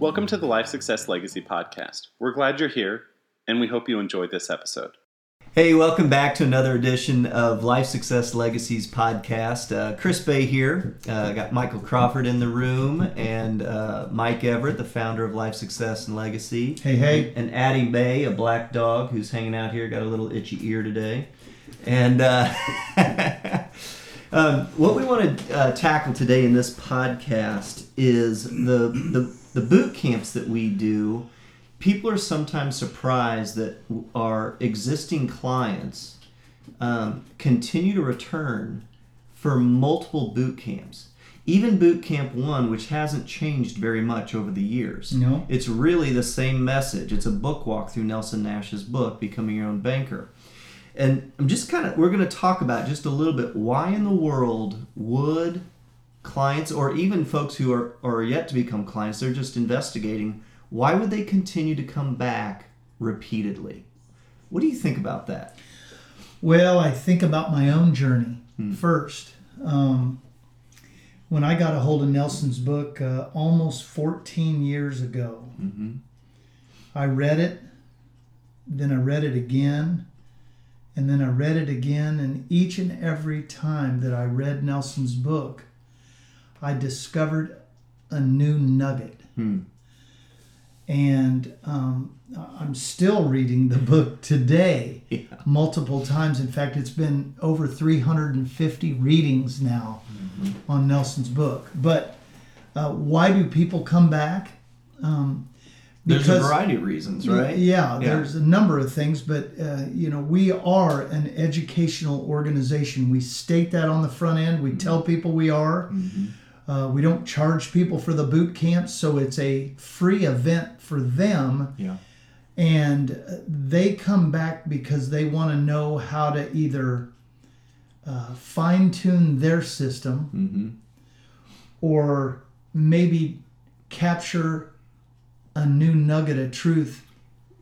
Welcome to the Life Success Legacy Podcast. We're glad you're here, and we hope you enjoyed this episode. Hey, welcome back to another edition of Life Success Legacy's podcast. Uh, Chris Bay here. Uh, got Michael Crawford in the room and uh, Mike Everett, the founder of Life Success and Legacy. Hey, hey. And Addie Bay, a black dog who's hanging out here, got a little itchy ear today. And uh, um, what we want to uh, tackle today in this podcast is the, the, the boot camps that we do people are sometimes surprised that our existing clients um, continue to return for multiple boot camps. Even boot camp one, which hasn't changed very much over the years. No. It's really the same message. It's a book walk through Nelson Nash's book, Becoming Your Own Banker. And I'm just kind of, we're going to talk about just a little bit why in the world would clients or even folks who are, are yet to become clients, they're just investigating why would they continue to come back repeatedly? What do you think about that? Well, I think about my own journey hmm. first. Um, when I got a hold of Nelson's book uh, almost 14 years ago, mm-hmm. I read it, then I read it again, and then I read it again. And each and every time that I read Nelson's book, I discovered a new nugget. Hmm and um, I'm still reading the book today yeah. multiple times. In fact, it's been over 350 readings now mm-hmm. on Nelson's book. But uh, why do people come back? Um, because, there's a variety of reasons, right? Yeah, yeah. there's a number of things, but uh, you know, we are an educational organization. We state that on the front end. We mm-hmm. tell people we are. Mm-hmm. Uh, we don't charge people for the boot camps, so it's a free event for them. Yeah. And they come back because they want to know how to either uh, fine tune their system mm-hmm. or maybe capture a new nugget of truth.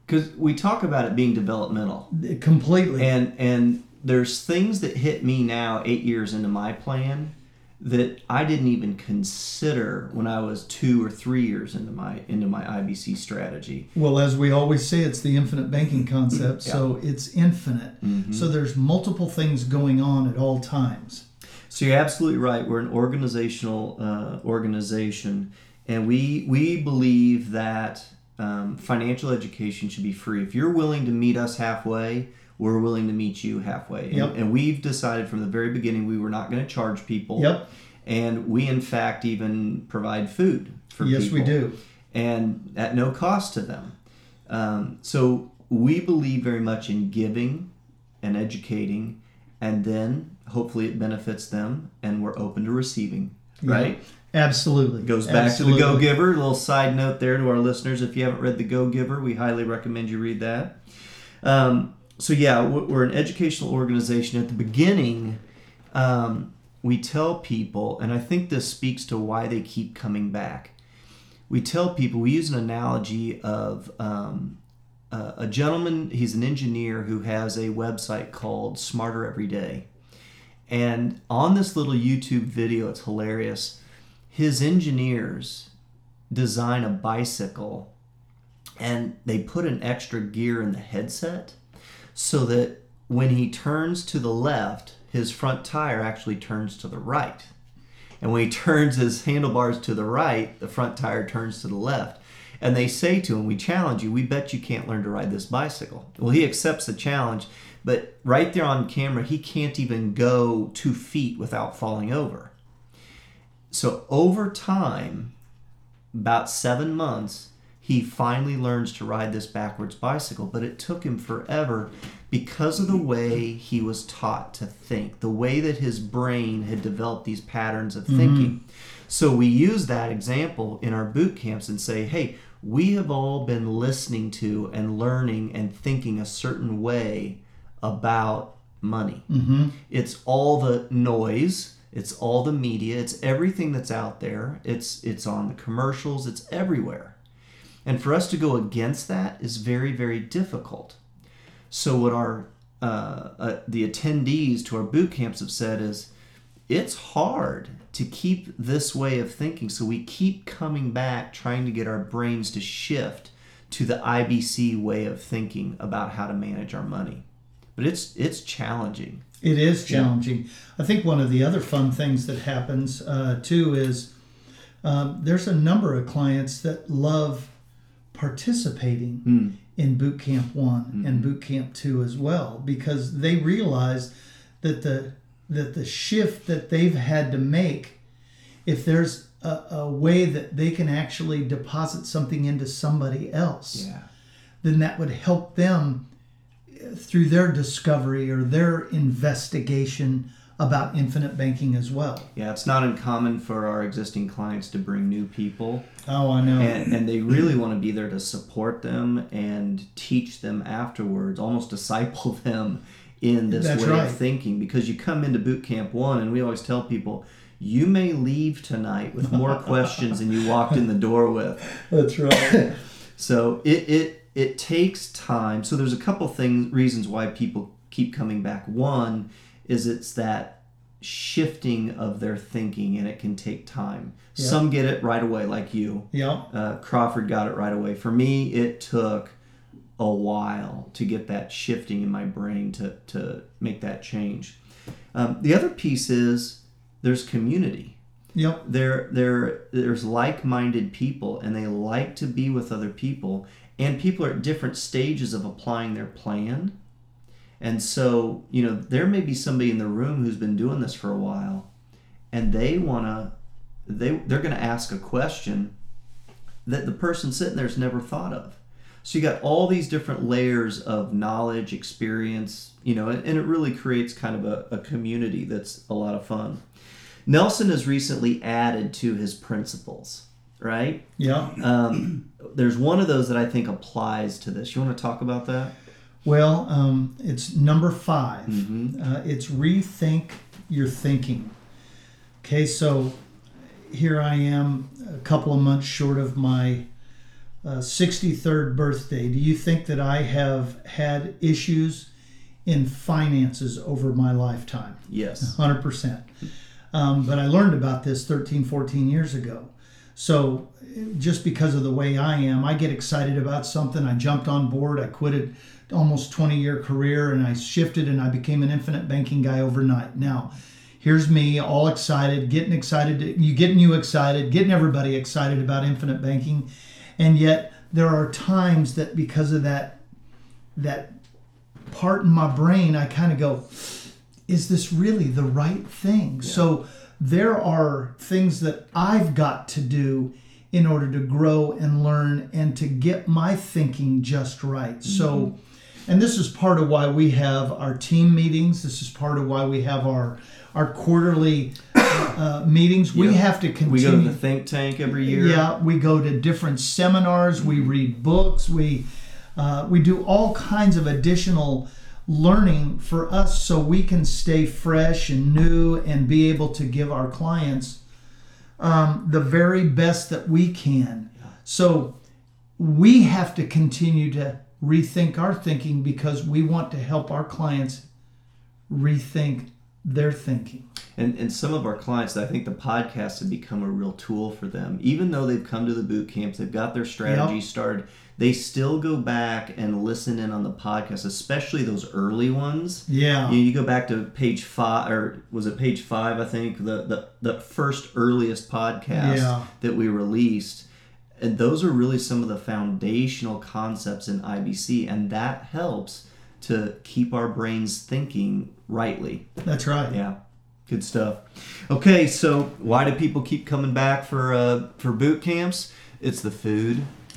Because we talk about it being developmental. Completely. And, and there's things that hit me now, eight years into my plan that I didn't even consider when I was two or three years into my into my IBC strategy. Well, as we always say, it's the infinite banking concept, yeah. so it's infinite. Mm-hmm. So there's multiple things going on at all times. So you're absolutely right. We're an organizational uh, organization, and we we believe that um, financial education should be free. If you're willing to meet us halfway, we're willing to meet you halfway. And, yep. and we've decided from the very beginning we were not going to charge people. Yep. And we, in fact, even provide food for yes, people. Yes, we do. And at no cost to them. Um, so we believe very much in giving and educating, and then hopefully it benefits them, and we're open to receiving. Right? Absolutely. Goes back Absolutely. to the Go Giver. A little side note there to our listeners. If you haven't read the Go Giver, we highly recommend you read that. Um, so yeah, we're an educational organization. At the beginning, um, we tell people, and I think this speaks to why they keep coming back. We tell people we use an analogy of um, uh, a gentleman. He's an engineer who has a website called Smarter Every Day, and on this little YouTube video, it's hilarious. His engineers design a bicycle, and they put an extra gear in the headset so that when he turns to the left, his front tire actually turns to the right. And when he turns his handlebars to the right, the front tire turns to the left. And they say to him, We challenge you, we bet you can't learn to ride this bicycle. Well, he accepts the challenge, but right there on camera, he can't even go two feet without falling over. So over time, about seven months, he finally learns to ride this backwards bicycle, but it took him forever because of the way he was taught to think, the way that his brain had developed these patterns of thinking. Mm-hmm. So we use that example in our boot camps and say, hey, we have all been listening to and learning and thinking a certain way about money. Mm-hmm. It's all the noise, it's all the media, it's everything that's out there. It's it's on the commercials, it's everywhere. And for us to go against that is very, very difficult. So, what our uh, uh, the attendees to our boot camps have said is, it's hard to keep this way of thinking. So we keep coming back trying to get our brains to shift to the IBC way of thinking about how to manage our money. But it's it's challenging. It is challenging. I think one of the other fun things that happens uh, too is um, there's a number of clients that love participating Mm. in Boot Camp One and Boot Camp Two as well because they realize that the that the shift that they've had to make, if there's a, a way that they can actually deposit something into somebody else, Yeah. then that would help them through their discovery or their investigation about infinite banking as well. Yeah, it's not uncommon for our existing clients to bring new people Oh, I know. and, and they really want to be there to support them and teach them afterwards, almost disciple them in this That's way right. of thinking. Because you come into boot camp one, and we always tell people, you may leave tonight with more questions than you walked in the door with. That's right. So it it it takes time. So there's a couple things reasons why people keep coming back. One is it's that shifting of their thinking, and it can take time. Yeah. Some get it right away, like you. yeah. Uh, Crawford got it right away. For me, it took a while to get that shifting in my brain to to make that change. Um, the other piece is there's community Yep. there there there's like-minded people and they like to be with other people and people are at different stages of applying their plan and so you know there may be somebody in the room who's been doing this for a while and they want to they they're going to ask a question that the person sitting there's never thought of so you got all these different layers of knowledge experience you know and, and it really creates kind of a, a community that's a lot of fun Nelson has recently added to his principles, right? Yeah. Um, there's one of those that I think applies to this. You want to talk about that? Well, um, it's number 5 Mm-hmm. Uh, it's rethink your thinking. Okay, so here I am, a couple of months short of my uh, 63rd birthday. Do you think that I have had issues in finances over my lifetime? Yes. 100%. Um, but I learned about this 13, 14 years ago. So just because of the way I am, I get excited about something. I jumped on board. I quit an almost 20 year career and I shifted and I became an infinite banking guy overnight. Now, here's me all excited, getting excited, you getting you excited, getting everybody excited about infinite banking. And yet there are times that because of that that part in my brain, I kind of go, is this really the right thing? So there are things that I've got to do in order to grow and learn and to get my thinking just right. So, and this is part of why we have our team meetings. This is part of why we have our our quarterly uh, meetings. We have to continue. We go to the think tank every year. Yeah, we go to different seminars. We read books. We uh, we do all kinds of additional learning for us so we can stay fresh and new and be able to give our clients um, the very best that we can. So we have to continue to rethink our thinking because we want to help our clients rethink their thinking. And, and some of our clients, I think the podcast have become a real tool for them. Even though they've come to the boot camps, they've got their strategy Yep. started, they still go back and listen in on the podcast, especially those early ones. Yeah. You, you go back to page five, or was it page five? I think the the, the first earliest podcast Yeah. that we released, and those are really some of the foundational concepts in IBC, and that helps to keep our brains thinking rightly. That's right. Yeah, good stuff. Okay, so why do people keep coming back for uh, for boot camps? It's the food.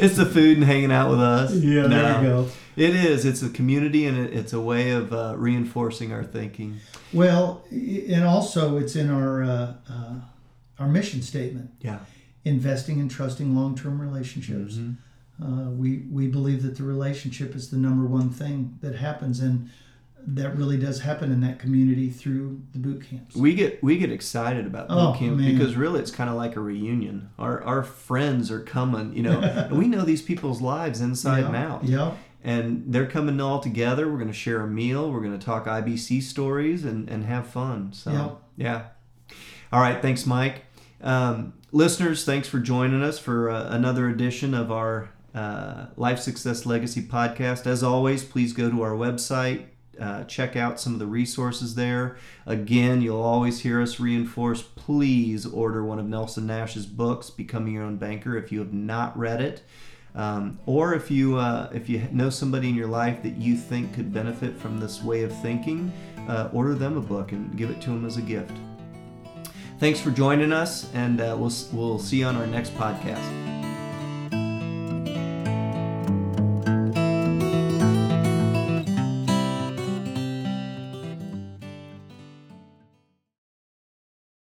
it's the food and hanging out with us. Yeah, there you go. It is. It's a community and it's a way of uh, reinforcing our thinking. Well, and also it's in our uh, uh, our mission statement: Yeah. investing and trusting long-term relationships. Uh, we we believe that the relationship is the number one thing that happens, and that really does happen in that community through the boot camps. We get we get excited about boot Oh, camp man. because really it's kind of like a reunion. Our our friends are coming, you know. we know these people's lives inside yeah. and out. Yeah. and they're coming all together. We're going to share a meal. We're going to talk IBC stories and, and have fun. So, Yep. yeah. All right. Thanks, Mike. Um, listeners, thanks for joining us for uh, another edition of our uh, Life Success Legacy podcast. As always, please go to our website. Uh, check out some of the resources there. Again, you'll always hear us reinforce please order one of Nelson Nash's books, Becoming Your Own Banker, if you have not read it. Um, or if you uh, if you know somebody in your life that you think could benefit from this way of thinking, uh, order them a book and give it to them as a gift. Thanks for joining us, and uh, we'll we'll see you on our next podcast.